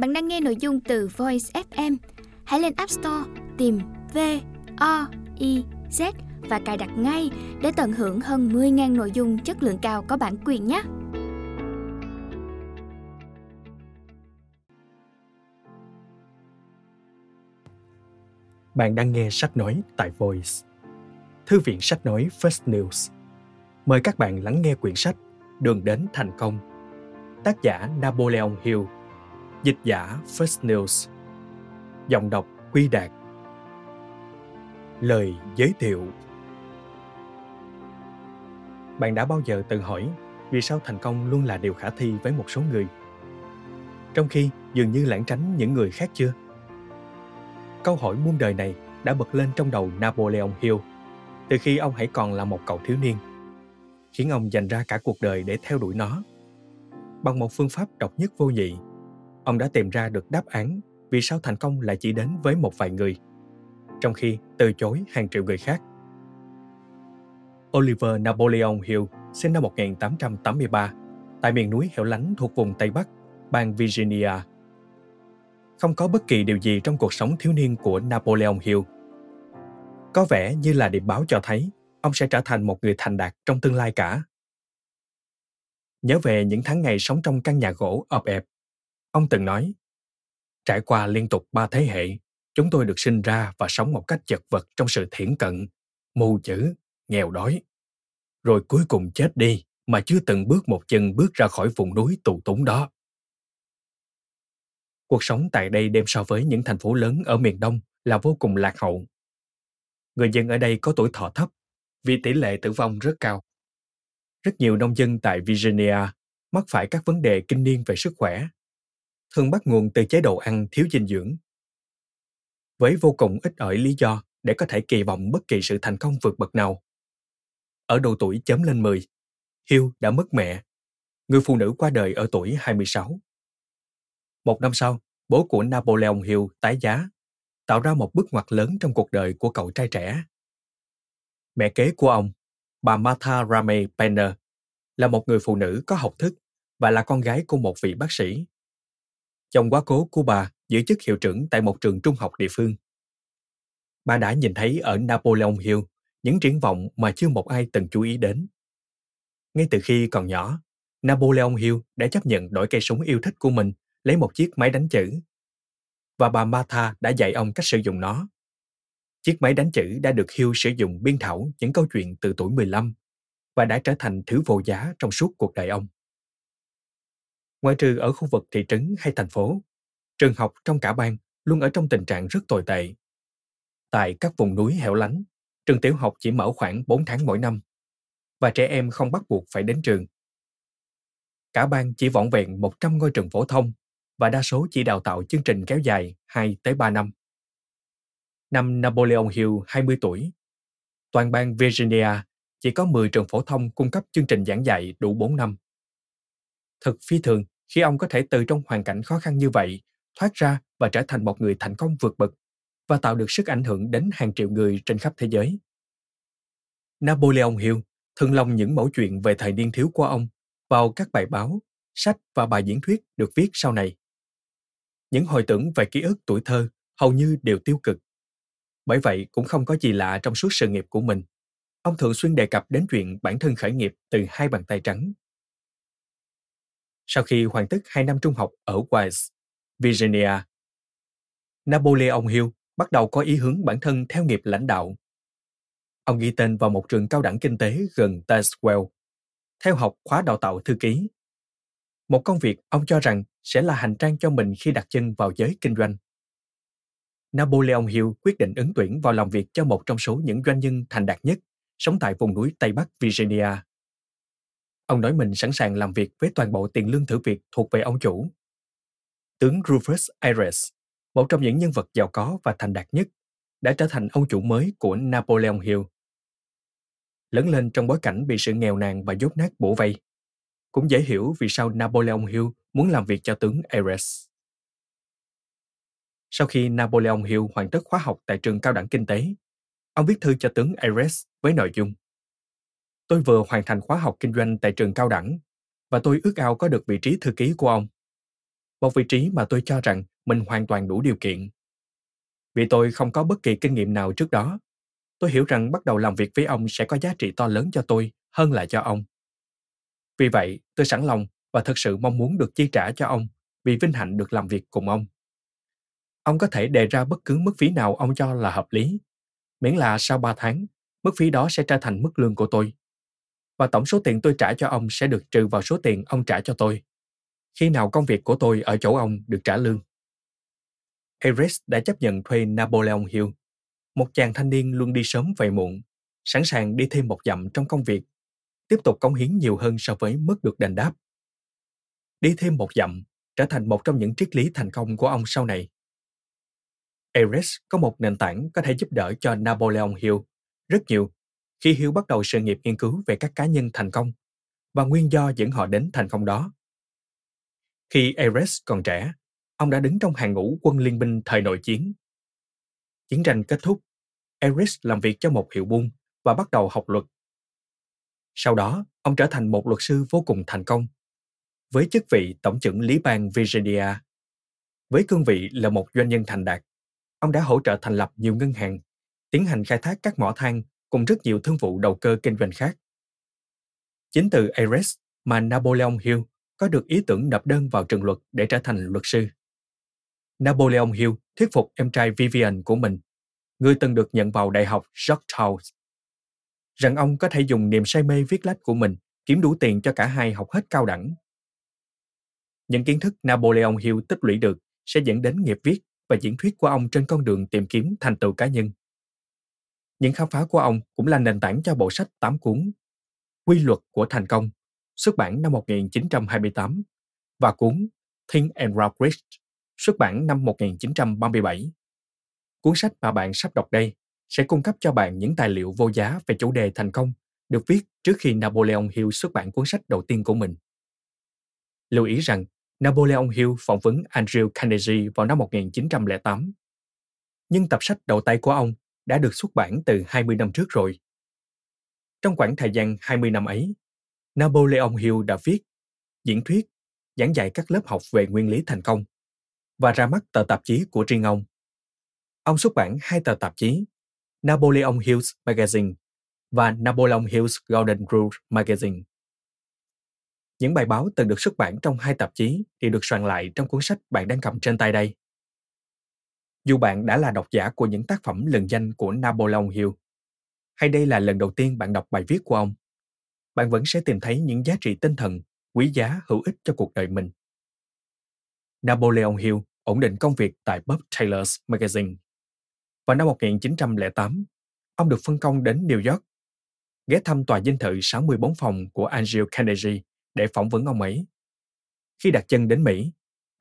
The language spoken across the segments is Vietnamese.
Bạn đang nghe nội dung từ Voice FM. Hãy lên App Store, tìm V O I Z và cài đặt ngay để tận hưởng hơn 10.000 nội dung chất lượng cao có bản quyền nhé. Bạn đang nghe sách nói tại Voice. Thư viện sách nói First News. Mời các bạn lắng nghe quyển sách Đường đến thành công. Tác giả Napoleon Hill. Dịch giả First News. Giọng đọc Quy Đạt. Lời giới thiệu Bạn đã bao giờ tự hỏi vì sao thành công luôn là điều khả thi với một số người? Trong khi dường như lãng tránh những người khác chưa? Câu hỏi muôn đời này đã bật lên trong đầu Napoleon Hill từ khi ông hãy còn là một cậu thiếu niên, khiến ông dành ra cả cuộc đời để theo đuổi nó. Bằng một phương pháp độc nhất vô nhị, ông đã tìm ra được đáp án vì sao thành công lại chỉ đến với một vài người, trong khi từ chối hàng triệu người khác. Oliver Napoleon Hill sinh năm 1883 tại miền núi hẻo lánh thuộc vùng Tây Bắc, bang Virginia, không có bất kỳ điều gì trong cuộc sống thiếu niên của Napoleon Hill. Có vẻ như là điểm báo cho thấy ông sẽ trở thành một người thành đạt trong tương lai cả. Nhớ về những tháng ngày sống trong căn nhà gỗ ọp ẹp, ông từng nói, trải qua liên tục ba thế hệ, chúng tôi được sinh ra và sống một cách chật vật trong sự thiển cận, mù chữ, nghèo đói. Rồi cuối cùng chết đi mà chưa từng bước một chân bước ra khỏi vùng núi tù túng đó. Cuộc sống tại đây đem so với những thành phố lớn ở miền Đông là vô cùng lạc hậu. Người dân ở đây có tuổi thọ thấp vì tỷ lệ tử vong rất cao. Rất nhiều nông dân tại Virginia mắc phải các vấn đề kinh niên về sức khỏe, thường bắt nguồn từ chế độ ăn thiếu dinh dưỡng. Với vô cùng ít ỏi lý do để có thể kỳ vọng bất kỳ sự thành công vượt bậc nào. Ở độ tuổi chấm lên 10, Hill đã mất mẹ. Người phụ nữ qua đời ở tuổi 26. Một năm sau, bố của Napoleon Hill tái giá, tạo ra một bước ngoặt lớn trong cuộc đời của cậu trai trẻ. Mẹ kế của ông, bà Martha Ramey Penner, là một người phụ nữ có học thức và là con gái của một vị bác sĩ. Chồng quá cố của bà giữ chức hiệu trưởng tại một trường trung học địa phương. Bà đã nhìn thấy ở Napoleon Hill những triển vọng mà chưa một ai từng chú ý đến. Ngay từ khi còn nhỏ, Napoleon Hill đã chấp nhận đổi cây súng yêu thích của mình lấy một chiếc máy đánh chữ. Và bà Martha đã dạy ông cách sử dụng nó. Chiếc máy đánh chữ đã được Hill sử dụng biên thảo những câu chuyện từ tuổi 15 và đã trở thành thứ vô giá trong suốt cuộc đời ông. Ngoại trừ ở khu vực thị trấn hay thành phố, trường học trong cả bang luôn ở trong tình trạng rất tồi tệ. Tại các vùng núi hẻo lánh, trường tiểu học chỉ mở khoảng 4 tháng mỗi năm và trẻ em không bắt buộc phải đến trường. Cả bang chỉ vỏn vẹn 100 ngôi trường phổ thông và đa số chỉ đào tạo chương trình kéo dài 2 tới 3 năm. Năm Napoleon Hill 20 tuổi, toàn bang Virginia chỉ có 10 trường phổ thông cung cấp chương trình giảng dạy đủ 4 năm. Thật phi thường khi ông có thể từ trong hoàn cảnh khó khăn như vậy thoát ra và trở thành một người thành công vượt bậc và tạo được sức ảnh hưởng đến hàng triệu người trên khắp thế giới. Napoleon Hill thường lòng những mẫu chuyện về thời niên thiếu của ông vào các bài báo, sách và bài diễn thuyết được viết sau này những hồi tưởng về ký ức tuổi thơ hầu như đều tiêu cực. Bởi vậy cũng không có gì lạ trong suốt sự nghiệp của mình. Ông thường xuyên đề cập đến chuyện bản thân khởi nghiệp từ hai bàn tay trắng. Sau khi hoàn tất hai năm trung học ở Wise, Virginia, Napoleon Hill bắt đầu có ý hướng bản thân theo nghiệp lãnh đạo. Ông ghi tên vào một trường cao đẳng kinh tế gần Tazewell, theo học khóa đào tạo thư ký. Một công việc ông cho rằng sẽ là hành trang cho mình khi đặt chân vào giới kinh doanh. Napoleon Hill quyết định ứng tuyển vào làm việc cho một trong số những doanh nhân thành đạt nhất sống tại vùng núi Tây Bắc Virginia. Ông nói mình sẵn sàng làm việc với toàn bộ tiền lương thử việc thuộc về ông chủ. Tướng Rufus Ayres, một trong những nhân vật giàu có và thành đạt nhất, đã trở thành ông chủ mới của Napoleon Hill. Lớn lên trong bối cảnh bị sự nghèo nàn và dốt nát bổ vây. Cũng dễ hiểu vì sao Napoleon Hill muốn làm việc cho tướng Ayres. Sau khi Napoleon Hill hoàn tất khóa học tại trường cao đẳng kinh tế, ông viết thư cho tướng Ayres với nội dung Tôi vừa hoàn thành khóa học kinh doanh tại trường cao đẳng và tôi ước ao có được vị trí thư ký của ông. một vị trí mà tôi cho rằng mình hoàn toàn đủ điều kiện. Vì tôi không có bất kỳ kinh nghiệm nào trước đó, tôi hiểu rằng bắt đầu làm việc với ông sẽ có giá trị to lớn cho tôi hơn là cho ông. Vì vậy, tôi sẵn lòng và thật sự mong muốn được chi trả cho ông vì vinh hạnh được làm việc cùng ông. Ông có thể đề ra bất cứ mức phí nào ông cho là hợp lý, miễn là sau 3 tháng, mức phí đó sẽ trở thành mức lương của tôi. Và tổng số tiền tôi trả cho ông sẽ được trừ vào số tiền ông trả cho tôi. Khi nào công việc của tôi ở chỗ ông được trả lương. Harris đã chấp nhận thuê Napoleon Hill, một chàng thanh niên luôn đi sớm về muộn, sẵn sàng đi thêm một dặm trong công việc, tiếp tục cống hiến nhiều hơn so với mức được đền đáp. Đi thêm một dặm trở thành một trong những triết lý thành công của ông sau này. Ares có một nền tảng có thể giúp đỡ cho Napoleon Hill rất nhiều khi Hiếu bắt đầu sự nghiệp nghiên cứu về các cá nhân thành công và nguyên do dẫn họ đến thành công đó. Khi Ares còn trẻ, ông đã đứng trong hàng ngũ quân liên minh thời nội chiến. Chiến tranh kết thúc, Ares làm việc cho một hiệu buôn và bắt đầu học luật. Sau đó, ông trở thành một luật sư vô cùng thành công, với chức vị tổng trưởng lý bang Virginia. Với cương vị là một doanh nhân thành đạt, ông đã hỗ trợ thành lập nhiều ngân hàng, tiến hành khai thác các mỏ than cùng rất nhiều thương vụ đầu cơ kinh doanh khác. Chính từ Ares mà Napoleon Hill có được ý tưởng nộp đơn vào trường luật để trở thành luật sư. Napoleon Hill thuyết phục em trai Vivian của mình, người từng được nhận vào Đại học Georgetown, rằng ông có thể dùng niềm say mê viết lách của mình kiếm đủ tiền cho cả hai học hết cao đẳng. Những kiến thức Napoleon Hill tích lũy được sẽ dẫn đến nghiệp viết và diễn thuyết của ông trên con đường tìm kiếm thành tựu cá nhân. Những khám phá của ông cũng là nền tảng cho bộ sách 8 cuốn Quy luật của thành công, xuất bản năm 1928, và cuốn Think and Grow Rich, xuất bản năm 1937. Cuốn sách mà bạn sắp đọc đây sẽ cung cấp cho bạn những tài liệu vô giá về chủ đề thành công được viết trước khi Napoleon Hill xuất bản cuốn sách đầu tiên của mình. Lưu ý rằng Napoleon Hill phỏng vấn Andrew Carnegie vào năm 1908. Nhưng tập sách đầu tay của ông đã được xuất bản từ 20 năm trước rồi. Trong khoảng thời gian 20 năm ấy, Napoleon Hill đã viết, diễn thuyết, giảng dạy các lớp học về nguyên lý thành công và ra mắt tờ tạp chí của riêng ông. Ông xuất bản hai tờ tạp chí, Napoleon Hill's Magazine và Napoleon Hill's Golden Rule Magazine. Những bài báo từng được xuất bản trong hai tạp chí thì được soạn lại trong cuốn sách bạn đang cầm trên tay đây. Dù bạn đã là độc giả của những tác phẩm lừng danh của Napoleon Hill, hay đây là lần đầu tiên bạn đọc bài viết của ông, bạn vẫn sẽ tìm thấy những giá trị tinh thần quý giá hữu ích cho cuộc đời mình. Napoleon Hill ổn định công việc tại Bob Taylor's Magazine. Vào năm 1908, ông được phân công đến New York, ghé thăm tòa dinh thự 64 phòng của Andrew Carnegie để phỏng vấn ông ấy. Khi đặt chân đến Mỹ,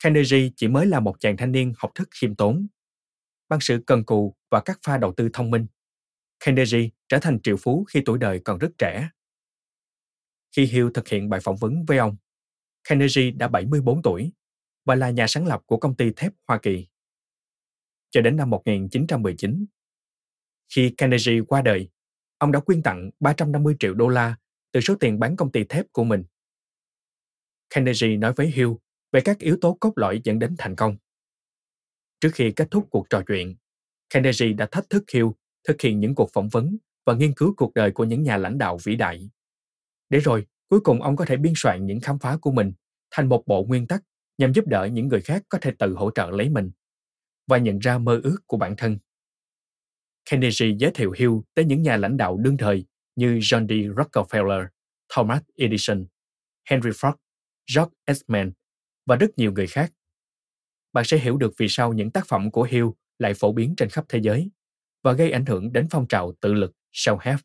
Carnegie chỉ mới là một chàng thanh niên học thức khiêm tốn. Bằng sự cần cù và các pha đầu tư thông minh, Carnegie trở thành triệu phú khi tuổi đời còn rất trẻ. Khi Hill thực hiện bài phỏng vấn với ông, Carnegie đã 74 tuổi và là nhà sáng lập của công ty thép Hoa Kỳ. Cho đến năm 1919, khi Carnegie qua đời, ông đã quyên tặng 350 triệu đô la từ số tiền bán công ty thép của mình. Carnegie nói với Hill về các yếu tố cốt lõi dẫn đến thành công. Trước khi kết thúc cuộc trò chuyện, Carnegie đã thách thức Hill thực hiện những cuộc phỏng vấn và nghiên cứu cuộc đời của những nhà lãnh đạo vĩ đại. Để rồi, cuối cùng ông có thể biên soạn những khám phá của mình thành một bộ nguyên tắc nhằm giúp đỡ những người khác có thể tự hỗ trợ lấy mình và nhận ra mơ ước của bản thân. Carnegie giới thiệu Hill tới những nhà lãnh đạo đương thời như John D. Rockefeller, Thomas Edison, Henry Ford George Eastman và rất nhiều người khác. Bạn sẽ hiểu được vì sao những tác phẩm của Hill lại phổ biến trên khắp thế giới và gây ảnh hưởng đến phong trào tự lực self-help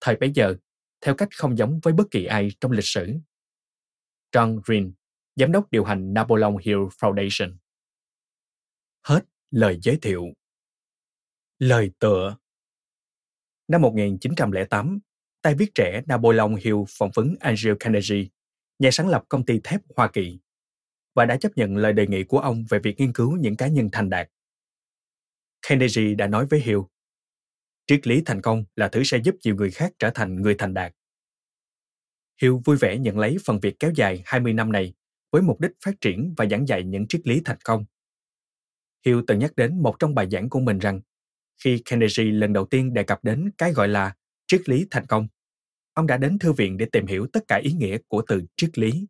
thời bấy giờ theo cách không giống với bất kỳ ai trong lịch sử. John Green, giám đốc điều hành Napoleon Hill Foundation. Hết lời giới thiệu. Lời tựa Năm 1908, tay viết trẻ Napoleon Hill phỏng vấn Andrew Carnegie nhà sáng lập công ty thép Hoa Kỳ, và đã chấp nhận lời đề nghị của ông về việc nghiên cứu những cá nhân thành đạt. Kennedy đã nói với Hill, triết lý thành công là thứ sẽ giúp nhiều người khác trở thành người thành đạt. Hill vui vẻ nhận lấy phần việc kéo dài 20 năm này với mục đích phát triển và giảng dạy những triết lý thành công. Hill từng nhắc đến một trong bài giảng của mình rằng khi Kennedy lần đầu tiên đề cập đến cái gọi là triết lý thành công, ông đã đến thư viện để tìm hiểu tất cả ý nghĩa của từ triết lý.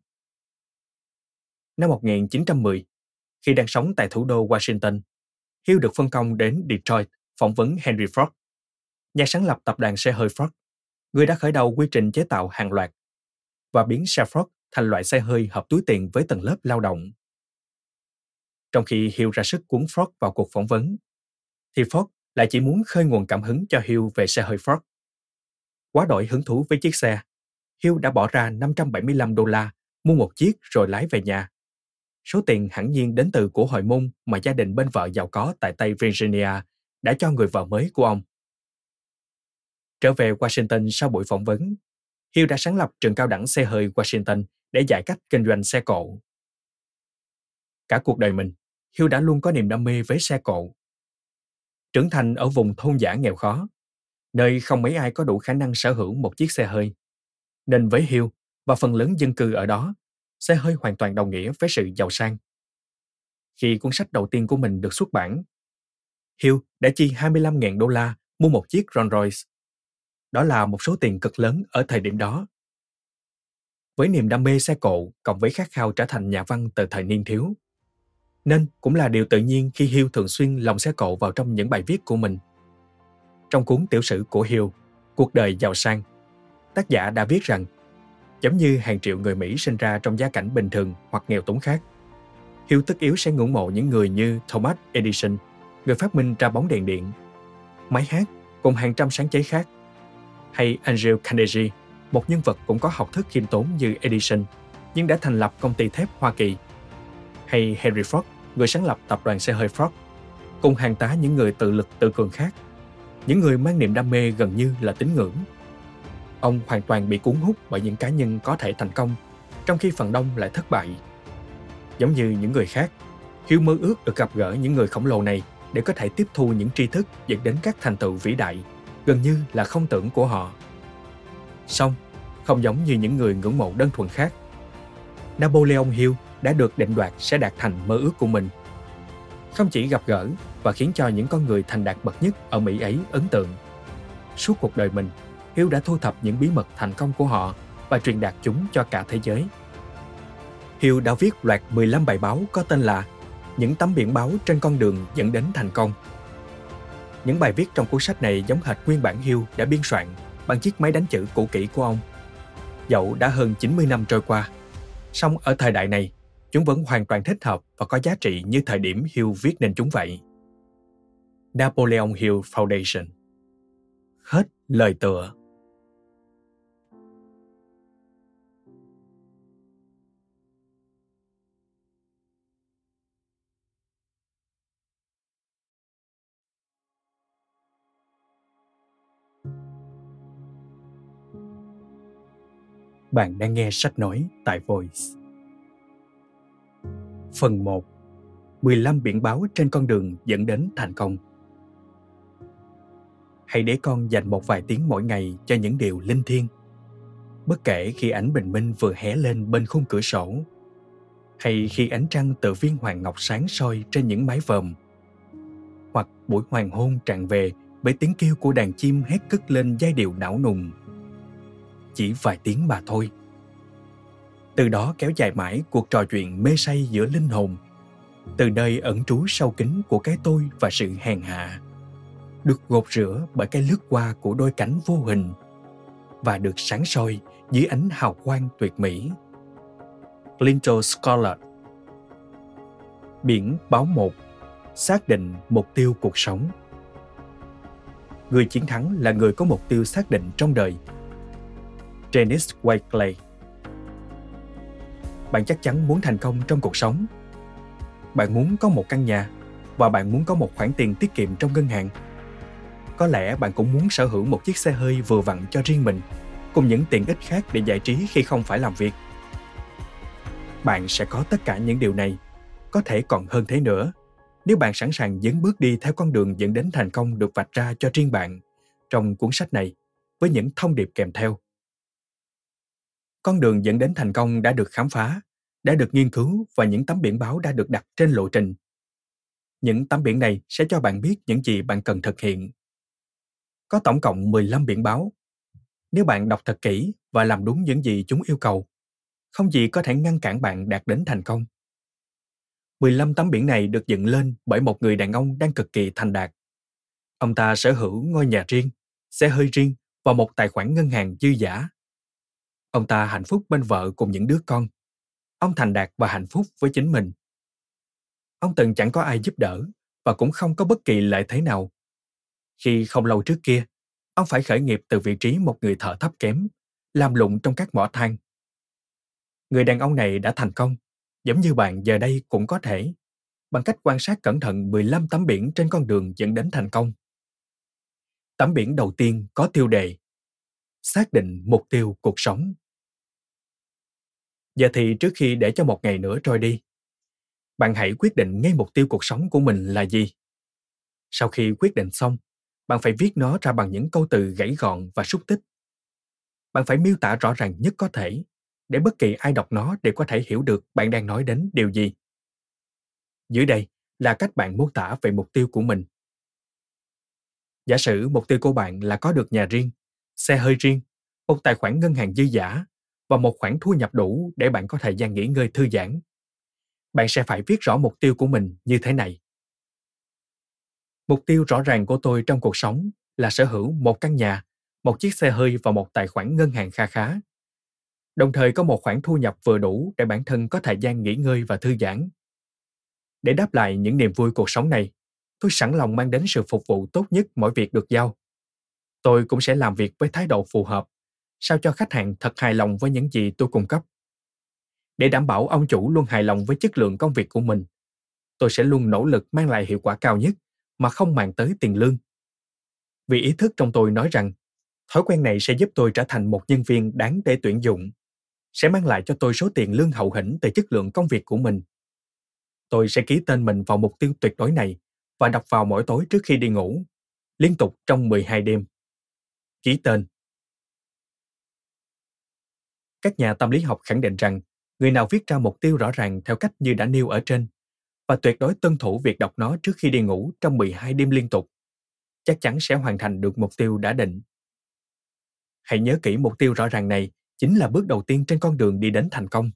Năm 1910, khi đang sống tại thủ đô Washington, Hill được phân công đến Detroit phỏng vấn Henry Ford, nhà sáng lập tập đoàn xe hơi Ford, người đã khởi đầu quy trình chế tạo hàng loạt và biến xe Ford thành loại xe hơi hợp túi tiền với tầng lớp lao động. Trong khi Hill ra sức cuốn Ford vào cuộc phỏng vấn, thì Ford lại chỉ muốn khơi nguồn cảm hứng cho Hill về xe hơi Ford. Quá đổi hứng thú với chiếc xe, Hill đã bỏ ra 575 đô la mua một chiếc rồi lái về nhà. Số tiền hẳn nhiên đến từ của hồi môn mà gia đình bên vợ giàu có tại Tây Virginia đã cho người vợ mới của ông. Trở về Washington sau buổi phỏng vấn, Hill đã sáng lập trường cao đẳng xe hơi Washington để giải cách kinh doanh xe cộ. Cả cuộc đời mình, Hill đã luôn có niềm đam mê với xe cộ. Trưởng thành ở vùng thôn giả nghèo khó, nơi không mấy ai có đủ khả năng sở hữu một chiếc xe hơi. Nên với Hill và phần lớn dân cư ở đó, xe hơi hoàn toàn đồng nghĩa với sự giàu sang. Khi cuốn sách đầu tiên của mình được xuất bản, Hill đã chi 25.000 đô la mua một chiếc Rolls Royce. Đó là một số tiền cực lớn ở thời điểm đó. Với niềm đam mê xe cộ cộng với khát khao trở thành nhà văn từ thời niên thiếu, nên cũng là điều tự nhiên khi Hill thường xuyên lồng xe cộ vào trong những bài viết của mình. Trong cuốn tiểu sử của Hill, Cuộc đời giàu sang, tác giả đã viết rằng giống như hàng triệu người Mỹ sinh ra trong gia cảnh bình thường hoặc nghèo túng khác. Hiếu tất yếu sẽ ngưỡng mộ những người như Thomas Edison, người phát minh ra bóng đèn điện, máy hát cùng hàng trăm sáng chế khác, hay Andrew Carnegie, một nhân vật cũng có học thức khiêm tốn như Edison, nhưng đã thành lập công ty thép Hoa Kỳ, hay Henry Ford, người sáng lập tập đoàn xe hơi Ford, cùng hàng tá những người tự lực tự cường khác, những người mang niềm đam mê gần như là tín ngưỡng. Ông hoàn toàn bị cuốn hút bởi những cá nhân có thể thành công, trong khi phần đông lại thất bại. Giống như những người khác, Hiếu mơ ước được gặp gỡ những người khổng lồ này để có thể tiếp thu những tri thức dẫn đến các thành tựu vĩ đại, gần như là không tưởng của họ. Song, không giống như những người ngưỡng mộ đơn thuần khác, Napoleon Hill đã được định đoạt sẽ đạt thành mơ ước của mình. Không chỉ gặp gỡ và khiến cho những con người thành đạt bậc nhất ở Mỹ ấy ấn tượng. Suốt cuộc đời mình, Hiếu đã thu thập những bí mật thành công của họ và truyền đạt chúng cho cả thế giới. Hiếu đã viết loạt 15 bài báo có tên là Những tấm biển báo trên con đường dẫn đến thành công. Những bài viết trong cuốn sách này giống hệt nguyên bản Hiếu đã biên soạn bằng chiếc máy đánh chữ cũ kỹ của ông. Dẫu đã hơn 90 năm trôi qua, song ở thời đại này, chúng vẫn hoàn toàn thích hợp và có giá trị như thời điểm Hill viết nên chúng vậy. Napoleon Hill Foundation Hết lời tựa Bạn đang nghe sách nói tại Voice. Phần 1 15 biển báo trên con đường dẫn đến thành công. Hãy để con dành một vài tiếng mỗi ngày cho những điều linh thiêng. Bất kể khi ánh bình minh vừa hé lên bên khung cửa sổ, hay khi ánh trăng từ viên hoàng ngọc sáng soi trên những mái vòm, hoặc buổi hoàng hôn tràn về bởi tiếng kêu của đàn chim hét cất lên giai điệu não nùng chỉ vài tiếng mà thôi. Từ đó kéo dài mãi cuộc trò chuyện mê say giữa linh hồn. Từ nơi ẩn trú sâu kín của cái tôi và sự hèn hạ, được gột rửa bởi cái lướt qua của đôi cánh vô hình và được sáng soi dưới ánh hào quang tuyệt mỹ. Clinton Scholar Biển báo một, Xác định mục tiêu cuộc sống. Người chiến thắng là người có mục tiêu xác định trong đời Dennis Wakeley. Bạn chắc chắn muốn thành công trong cuộc sống. Bạn muốn có một căn nhà và bạn muốn có một khoản tiền tiết kiệm trong ngân hàng. Có lẽ bạn cũng muốn sở hữu một chiếc xe hơi vừa vặn cho riêng mình, cùng những tiện ích khác để giải trí khi không phải làm việc. Bạn sẽ có tất cả những điều này, có thể còn hơn thế nữa, nếu bạn sẵn sàng dấn bước đi theo con đường dẫn đến thành công được vạch ra cho riêng bạn trong cuốn sách này với những thông điệp kèm theo con đường dẫn đến thành công đã được khám phá đã được nghiên cứu và những tấm biển báo đã được đặt trên lộ trình. Những tấm biển này sẽ cho bạn biết những gì bạn cần thực hiện. Có tổng cộng 15 biển báo. Nếu bạn đọc thật kỹ và làm đúng những gì chúng yêu cầu, không gì có thể ngăn cản bạn đạt đến thành công. 15 tấm biển này được dựng lên bởi một người đàn ông đang cực kỳ thành đạt. Ông ta sở hữu ngôi nhà riêng, xe hơi riêng và một tài khoản ngân hàng dư giả. Ông ta hạnh phúc bên vợ cùng những đứa con. Ông thành đạt và hạnh phúc với chính mình. Ông từng chẳng có ai giúp đỡ và cũng không có bất kỳ lợi thế nào. Khi không lâu trước kia, ông phải khởi nghiệp từ vị trí một người thợ thấp kém, làm lụng trong các mỏ than. Người đàn ông này đã thành công giống như bạn giờ đây cũng có thể, bằng cách quan sát cẩn thận 15 tấm biển trên con đường dẫn đến thành công. Tấm biển đầu tiên có tiêu đề Xác định mục tiêu cuộc sống. Giờ thì trước khi để cho một ngày nữa trôi đi, bạn hãy quyết định ngay mục tiêu cuộc sống của mình là gì. Sau khi quyết định xong, bạn phải viết nó ra bằng những câu từ gãy gọn và xúc tích. Bạn phải miêu tả rõ ràng nhất có thể để bất kỳ ai đọc nó đều có thể hiểu được bạn đang nói đến điều gì. Dưới đây là cách bạn mô tả về mục tiêu của mình. Giả sử mục tiêu của bạn là có được nhà riêng, xe hơi riêng, một tài khoản ngân hàng dư giả và một khoản thu nhập đủ để bạn có thời gian nghỉ ngơi thư giãn. Bạn sẽ phải viết rõ mục tiêu của mình như thế này. Mục tiêu rõ ràng của tôi trong cuộc sống là sở hữu một căn nhà, một chiếc xe hơi và một tài khoản ngân hàng kha khá đồng thời có một khoản thu nhập vừa đủ để bản thân có thời gian nghỉ ngơi và thư giãn. Để đáp lại những niềm vui cuộc sống này, tôi sẵn lòng mang đến sự phục vụ tốt nhất mọi việc được giao. Tôi cũng sẽ làm việc với thái độ phù hợp, sao cho khách hàng thật hài lòng với những gì tôi cung cấp. Để đảm bảo ông chủ luôn hài lòng với chất lượng công việc của mình, tôi sẽ luôn nỗ lực mang lại hiệu quả cao nhất mà không màng tới tiền lương. Vì ý thức trong tôi nói rằng, thói quen này sẽ giúp tôi trở thành một nhân viên đáng để tuyển dụng sẽ mang lại cho tôi số tiền lương hậu hĩnh từ chất lượng công việc của mình. Tôi sẽ ký tên mình vào mục tiêu tuyệt đối này và đọc vào mỗi tối trước khi đi ngủ, liên tục trong 12 đêm. Ký tên. Các nhà tâm lý học khẳng định rằng người nào viết ra mục tiêu rõ ràng theo cách như đã nêu ở trên và tuyệt đối tuân thủ việc đọc nó trước khi đi ngủ trong 12 đêm liên tục, chắc chắn sẽ hoàn thành được mục tiêu đã định. Hãy nhớ kỹ mục tiêu rõ ràng này chính là bước đầu tiên trên con đường đi đến thành công.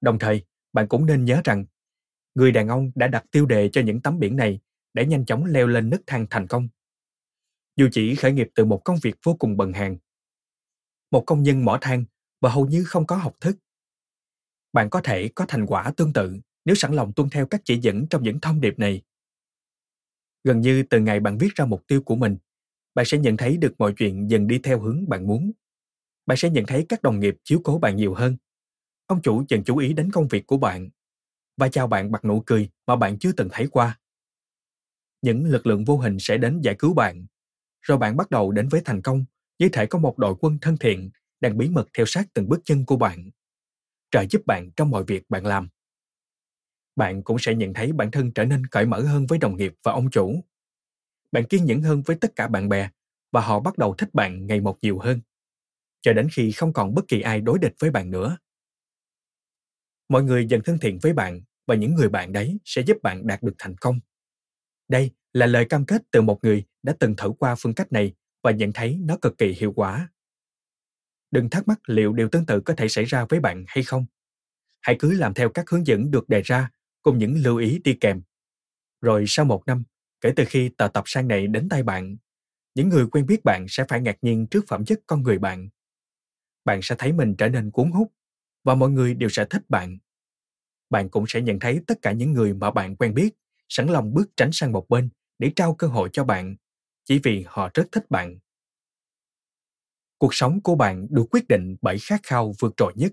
Đồng thời, bạn cũng nên nhớ rằng, người đàn ông đã đặt tiêu đề cho những tấm biển này để nhanh chóng leo lên nấc thang thành công. Dù chỉ khởi nghiệp từ một công việc vô cùng bần hàn một công nhân mỏ than và hầu như không có học thức. Bạn có thể có thành quả tương tự nếu sẵn lòng tuân theo các chỉ dẫn trong những thông điệp này. Gần như từ ngày bạn viết ra mục tiêu của mình, bạn sẽ nhận thấy được mọi chuyện dần đi theo hướng bạn muốn bạn sẽ nhận thấy các đồng nghiệp chiếu cố bạn nhiều hơn. Ông chủ dần chú ý đến công việc của bạn và chào bạn bằng nụ cười mà bạn chưa từng thấy qua. Những lực lượng vô hình sẽ đến giải cứu bạn, rồi bạn bắt đầu đến với thành công như thể có một đội quân thân thiện đang bí mật theo sát từng bước chân của bạn, trợ giúp bạn trong mọi việc bạn làm. Bạn cũng sẽ nhận thấy bản thân trở nên cởi mở hơn với đồng nghiệp và ông chủ. Bạn kiên nhẫn hơn với tất cả bạn bè và họ bắt đầu thích bạn ngày một nhiều hơn cho đến khi không còn bất kỳ ai đối địch với bạn nữa. Mọi người dần thân thiện với bạn và những người bạn đấy sẽ giúp bạn đạt được thành công. Đây là lời cam kết từ một người đã từng thử qua phương cách này và nhận thấy nó cực kỳ hiệu quả. Đừng thắc mắc liệu điều tương tự có thể xảy ra với bạn hay không. Hãy cứ làm theo các hướng dẫn được đề ra cùng những lưu ý đi kèm. Rồi sau một năm, kể từ khi tờ tập sang này đến tay bạn, những người quen biết bạn sẽ phải ngạc nhiên trước phẩm chất con người bạn bạn sẽ thấy mình trở nên cuốn hút và mọi người đều sẽ thích bạn. Bạn cũng sẽ nhận thấy tất cả những người mà bạn quen biết sẵn lòng bước tránh sang một bên để trao cơ hội cho bạn chỉ vì họ rất thích bạn. Cuộc sống của bạn được quyết định bởi khát khao vượt trội nhất.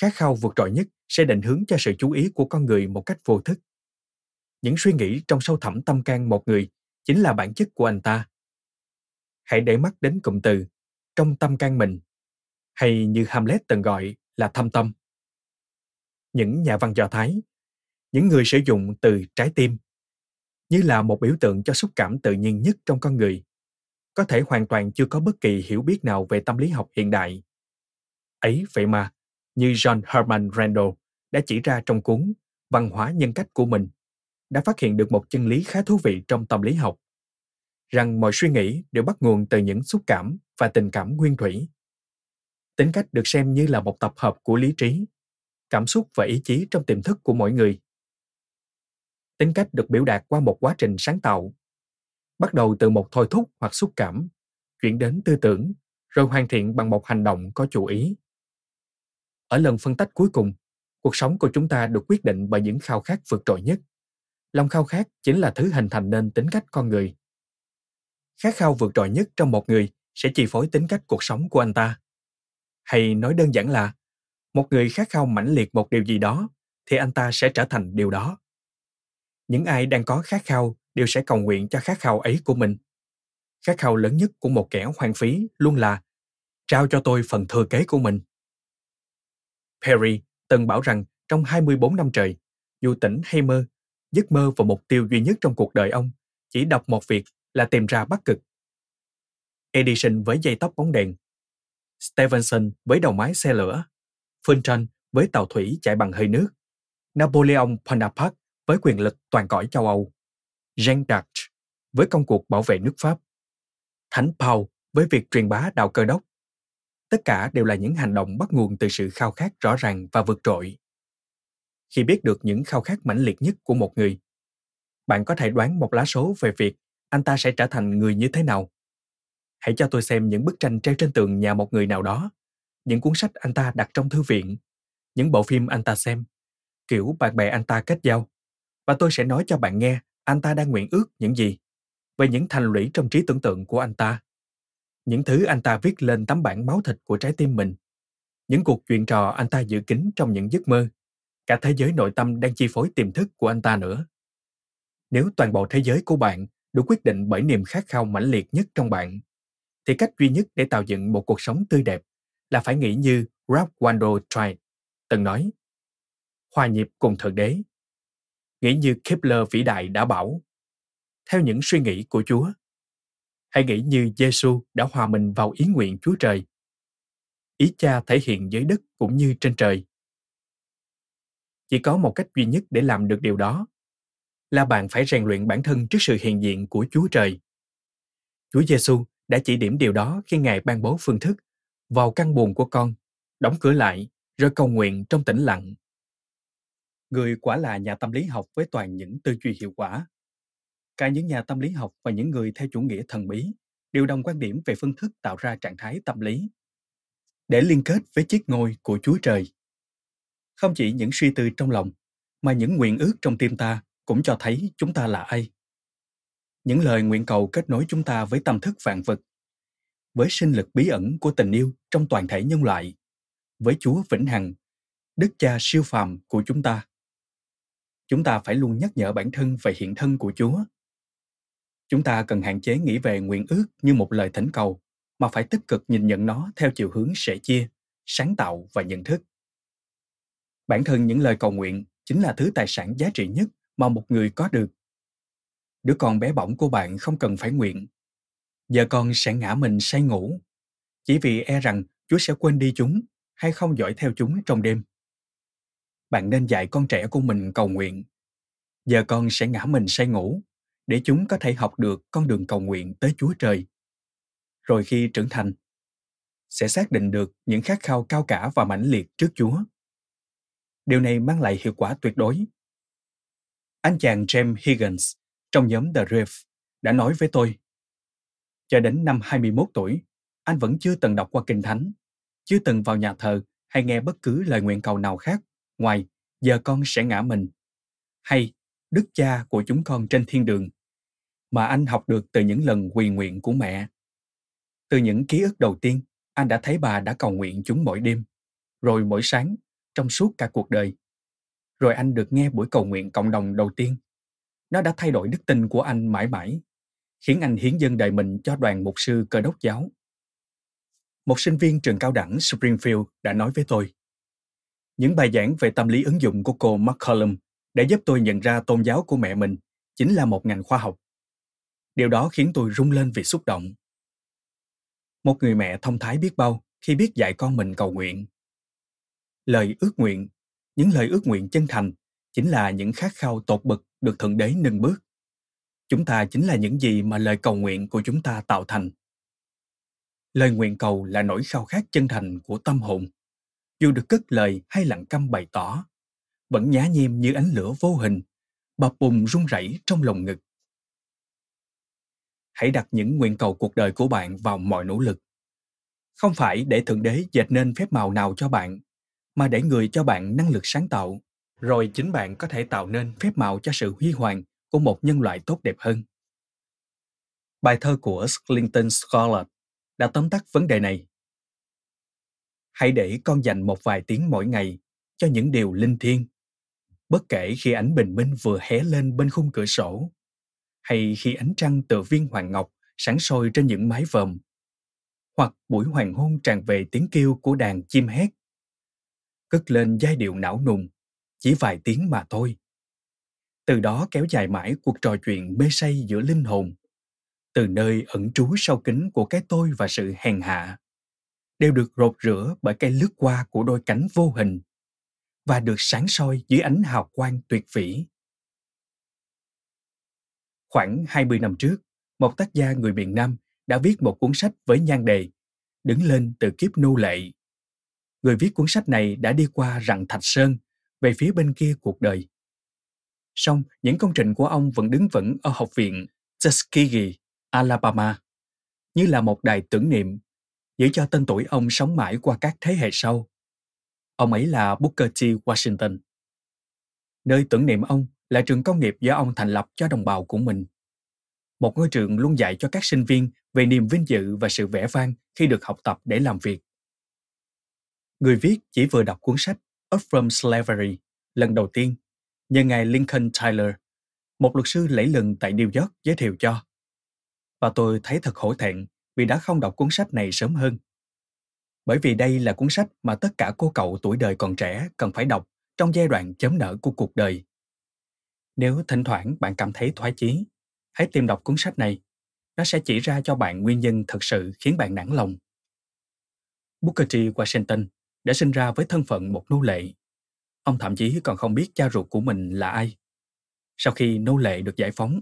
Khát khao vượt trội nhất sẽ định hướng cho sự chú ý của con người một cách vô thức. Những suy nghĩ trong sâu thẳm tâm can một người chính là bản chất của anh ta. Hãy để mắt đến cụm từ trong tâm can mình, hay như Hamlet từng gọi là thâm tâm. Những nhà văn Do Thái, những người sử dụng từ trái tim như là một biểu tượng cho xúc cảm tự nhiên nhất trong con người, có thể hoàn toàn chưa có bất kỳ hiểu biết nào về tâm lý học hiện đại. Ấy vậy mà, như John Herman Randall đã chỉ ra trong cuốn Văn hóa nhân cách của mình, đã phát hiện được một chân lý khá thú vị trong tâm lý học, rằng mọi suy nghĩ đều bắt nguồn từ những xúc cảm và tình cảm nguyên thủy. Tính cách được xem như là một tập hợp của lý trí, cảm xúc và ý chí trong tiềm thức của mỗi người. Tính cách được biểu đạt qua một quá trình sáng tạo, bắt đầu từ một thôi thúc hoặc xúc cảm, chuyển đến tư tưởng, rồi hoàn thiện bằng một hành động có chủ ý. Ở lần phân tách cuối cùng, cuộc sống của chúng ta được quyết định bởi những khao khát vượt trội nhất. Lòng khao khát chính là thứ hình thành nên tính cách con người. Khát khao vượt trội nhất trong một người sẽ chi phối tính cách cuộc sống của anh ta. Hay nói đơn giản là, một người khát khao mãnh liệt một điều gì đó, thì anh ta sẽ trở thành điều đó. Những ai đang có khát khao đều sẽ cầu nguyện cho khát khao ấy của mình. Khát khao lớn nhất của một kẻ hoang phí luôn là trao cho tôi phần thừa kế của mình. Perry từng bảo rằng trong 24 năm trời, dù tỉnh hay mơ, giấc mơ và mục tiêu duy nhất trong cuộc đời ông chỉ đọc một việc là tìm ra Bắc Cực. Edison với dây tóc bóng đèn, Stevenson với đầu máy xe lửa, Fulton với tàu thủy chạy bằng hơi nước, Napoleon Bonaparte với quyền lực toàn cõi châu Âu, Jean d'Arc với công cuộc bảo vệ nước Pháp, Thánh Paul với việc truyền bá đạo cơ đốc. Tất cả đều là những hành động bắt nguồn từ sự khao khát rõ ràng và vượt trội. Khi biết được những khao khát mãnh liệt nhất của một người bạn có thể đoán một lá số về việc anh ta sẽ trở thành người như thế nào. Hãy cho tôi xem những bức tranh treo trên tường nhà một người nào đó những cuốn sách anh ta đặt trong thư viện những bộ phim anh ta xem kiểu bạn bè anh ta kết giao và tôi sẽ nói cho bạn nghe anh ta đang nguyện ước những gì? Về những thành lũy trong trí tưởng tượng của anh ta. Những thứ anh ta viết lên tấm bản máu thịt của trái tim mình. Những cuộc chuyện trò anh ta dự kín trong những giấc mơ. Cả thế giới nội tâm đang chi phối tiềm thức của anh ta nữa. Nếu toàn bộ thế giới của bạn được quyết định bởi niềm khát khao mãnh liệt nhất trong bạn, thì cách duy nhất để tạo dựng một cuộc sống tươi đẹp là phải nghĩ như Ralph Waldo Emerson từng nói, hòa nhịp cùng thượng đế nghĩ như Kepler vĩ đại đã bảo theo những suy nghĩ của Chúa Hãy nghĩ như Giêsu đã hòa mình vào ý nguyện Chúa Trời. Ý cha thể hiện dưới đất cũng như trên trời. Chỉ có một cách duy nhất để làm được điều đó là bạn phải rèn luyện bản thân trước sự hiện diện của Chúa Trời. Chúa Giêsu đã chỉ điểm điều đó khi Ngài ban bố phương thức vào căn buồn của con, đóng cửa lại, rồi cầu nguyện trong tĩnh lặng. Người quả là nhà tâm lý học với toàn những tư duy hiệu quả cả những nhà tâm lý học và những người theo chủ nghĩa thần bí đều đồng quan điểm về phương thức tạo ra trạng thái tâm lý để liên kết với chiếc ngôi của Chúa Trời. Không chỉ những suy tư trong lòng, mà những nguyện ước trong tim ta cũng cho thấy chúng ta là ai. Những lời nguyện cầu kết nối chúng ta với tâm thức vạn vật, với sinh lực bí ẩn của tình yêu trong toàn thể nhân loại, với Chúa vĩnh hằng, Đức Cha siêu phàm của chúng ta. Chúng ta phải luôn nhắc nhở bản thân về hiện thân của Chúa Chúng ta cần hạn chế nghĩ về nguyện ước như một lời thỉnh cầu, mà phải tích cực nhìn nhận nó theo chiều hướng sẻ chia, sáng tạo và nhận thức. Bản thân những lời cầu nguyện chính là thứ tài sản giá trị nhất mà một người có được. Đứa con bé bỏng của bạn không cần phải nguyện. Giờ con sẽ ngã mình say ngủ, chỉ vì e rằng Chúa sẽ quên đi chúng hay không dõi theo chúng trong đêm. Bạn nên dạy con trẻ của mình cầu nguyện. Giờ con sẽ ngã mình say ngủ, để chúng có thể học được con đường cầu nguyện tới Chúa Trời. Rồi khi trưởng thành, sẽ xác định được những khát khao cao cả và mãnh liệt trước Chúa. Điều này mang lại hiệu quả tuyệt đối. Anh chàng James Higgins trong nhóm The Reef đã nói với tôi, cho đến năm 21 tuổi, anh vẫn chưa từng đọc qua Kinh Thánh, chưa từng vào nhà thờ hay nghe bất cứ lời nguyện cầu nào khác ngoài giờ con sẽ ngã mình hay Đức Cha của chúng con trên thiên đường, mà anh học được từ những lần quỳ nguyện của mẹ. Từ những ký ức đầu tiên, anh đã thấy bà đã cầu nguyện chúng mỗi đêm, rồi mỗi sáng, trong suốt cả cuộc đời. Rồi anh được nghe buổi cầu nguyện cộng đồng đầu tiên. Nó đã thay đổi đức tin của anh mãi mãi, khiến anh hiến dân đời mình cho đoàn mục sư cơ đốc giáo. Một sinh viên trường cao đẳng Springfield đã nói với tôi, những bài giảng về tâm lý ứng dụng của cô McCollum đã giúp tôi nhận ra tôn giáo của mẹ mình chính là một ngành khoa học. Điều đó khiến tôi rung lên vì xúc động. Một người mẹ thông thái biết bao khi biết dạy con mình cầu nguyện. lời ước nguyện, những lời ước nguyện chân thành chính là những khát khao tột bực được Thượng Đế nâng bước. Chúng ta chính là những gì mà lời cầu nguyện của chúng ta tạo thành. Lời nguyện cầu là nỗi khao khát chân thành của tâm hồn. Dù được cất lời hay lặng câm bày tỏ, vẫn nhá nhem như ánh lửa vô hình, bập bùng rung rẩy trong lồng ngực. Hãy đặt những nguyện cầu cuộc đời của bạn vào mọi nỗ lực. Không phải để Thượng Đế dệt nên phép màu nào cho bạn, mà để người cho bạn năng lực sáng tạo, rồi chính bạn có thể tạo nên phép màu cho sự huy hoàng của một nhân loại tốt đẹp hơn. Bài thơ của Clinton Scarlett đã tóm tắt vấn đề này. Hãy để con dành một vài tiếng mỗi ngày cho những điều linh thiêng, bất kể khi ánh bình minh vừa hé lên bên khung cửa sổ, hay khi ánh trăng tự viên hoàng ngọc sáng sôi trên những mái vòm, hoặc buổi hoàng hôn tràn về tiếng kêu của đàn chim hét. Cất lên giai điệu não nùng, chỉ vài tiếng mà thôi. Từ đó kéo dài mãi cuộc trò chuyện mê say giữa linh hồn từ nơi ẩn trú sau kính của cái tôi và sự hèn hạ đều được rột rửa bởi cái lướt qua của đôi cánh vô hình và được sáng soi dưới ánh hào quang tuyệt vĩ. Khoảng 20 năm trước, một tác gia người miền Nam đã viết một cuốn sách với nhan đề Đứng lên từ kiếp nô lệ. Người viết cuốn sách này đã đi qua rặng Thạch Sơn, về phía bên kia cuộc đời. Song, những công trình của ông vẫn đứng vững ở học viện Tuskegee Alabama, như là một đài tưởng niệm, giữ cho tên tuổi ông sống mãi qua các thế hệ sau. Ông ấy là Booker T. Washington. Nơi tưởng niệm ông là trường công nghiệp do ông thành lập cho đồng bào của mình. Một ngôi trường luôn dạy cho các sinh viên về niềm vinh dự và sự vẻ vang khi được học tập để làm việc. Người viết chỉ vừa đọc cuốn sách Up From Slavery lần đầu tiên, nhờ ngài Lincoln Tyler, một luật sư lẫy lừng tại New York giới thiệu cho và tôi thấy thật hổ thẹn vì đã không đọc cuốn sách này sớm hơn. Bởi vì đây là cuốn sách mà tất cả cô cậu tuổi đời còn trẻ cần phải đọc trong giai đoạn chấm nở của cuộc đời. Nếu thỉnh thoảng bạn cảm thấy thoái chí, hãy tìm đọc cuốn sách này. Nó sẽ chỉ ra cho bạn nguyên nhân thật sự khiến bạn nản lòng. Booker T. Washington đã sinh ra với thân phận một nô lệ. Ông thậm chí còn không biết cha ruột của mình là ai. Sau khi nô lệ được giải phóng,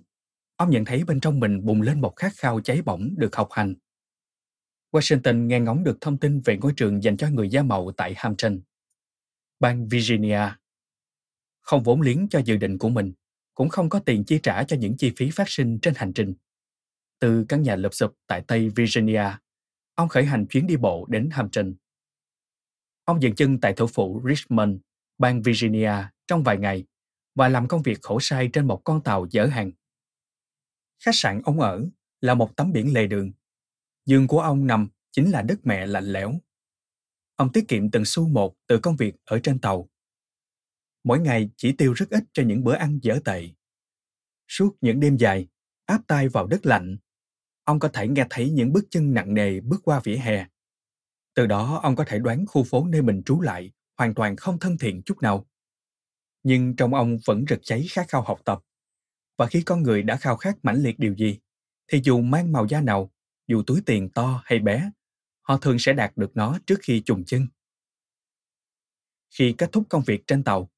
ông nhận thấy bên trong mình bùng lên một khát khao cháy bỏng được học hành. Washington nghe ngóng được thông tin về ngôi trường dành cho người da màu tại Hampton, bang Virginia. Không vốn liếng cho dự định của mình, cũng không có tiền chi trả cho những chi phí phát sinh trên hành trình. Từ căn nhà lụp xụp tại Tây Virginia, ông khởi hành chuyến đi bộ đến Hampton. Ông dừng chân tại thủ phủ Richmond, bang Virginia trong vài ngày và làm công việc khổ sai trên một con tàu dỡ hàng. Khách sạn ông ở là một tấm biển lề đường. Giường của ông nằm chính là đất mẹ lạnh lẽo. Ông tiết kiệm từng xu một từ công việc ở trên tàu. Mỗi ngày chỉ tiêu rất ít cho những bữa ăn dở tệ. Suốt những đêm dài, áp tay vào đất lạnh, ông có thể nghe thấy những bước chân nặng nề bước qua vỉa hè. Từ đó ông có thể đoán khu phố nơi mình trú lại hoàn toàn không thân thiện chút nào. Nhưng trong ông vẫn rực cháy khát khao học tập và khi con người đã khao khát mãnh liệt điều gì thì dù mang màu da nào dù túi tiền to hay bé họ thường sẽ đạt được nó trước khi trùng chân khi kết thúc công việc trên tàu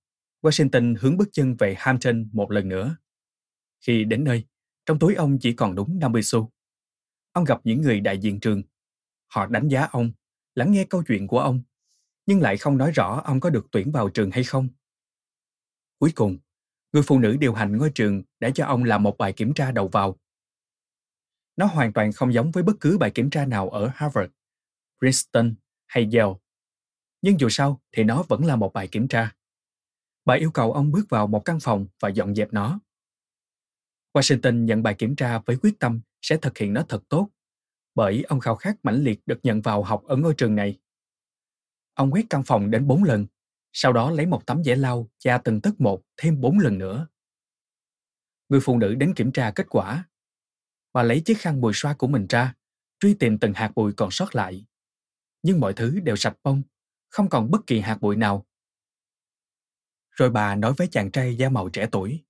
washington hướng bước chân về hampton một lần nữa khi đến nơi trong túi ông chỉ còn đúng 50 xu. Ông gặp những người đại diện trường. Họ đánh giá ông, lắng nghe câu chuyện của ông, nhưng lại không nói rõ ông có được tuyển vào trường hay không. Cuối cùng, người phụ nữ điều hành ngôi trường đã cho ông làm một bài kiểm tra đầu vào. Nó hoàn toàn không giống với bất cứ bài kiểm tra nào ở Harvard, Princeton hay Yale. Nhưng dù sao thì nó vẫn là một bài kiểm tra. Bà yêu cầu ông bước vào một căn phòng và dọn dẹp nó. Washington nhận bài kiểm tra với quyết tâm sẽ thực hiện nó thật tốt, bởi ông khao khát mãnh liệt được nhận vào học ở ngôi trường này. Ông quét căn phòng đến 4 lần sau đó lấy một tấm vẽ lau cha từng tấc một thêm bốn lần nữa. Người phụ nữ đến kiểm tra kết quả. Bà lấy chiếc khăn bùi xoa của mình ra, truy tìm từng hạt bụi còn sót lại. Nhưng mọi thứ đều sạch bông, không còn bất kỳ hạt bụi nào. Rồi bà nói với chàng trai da màu trẻ tuổi.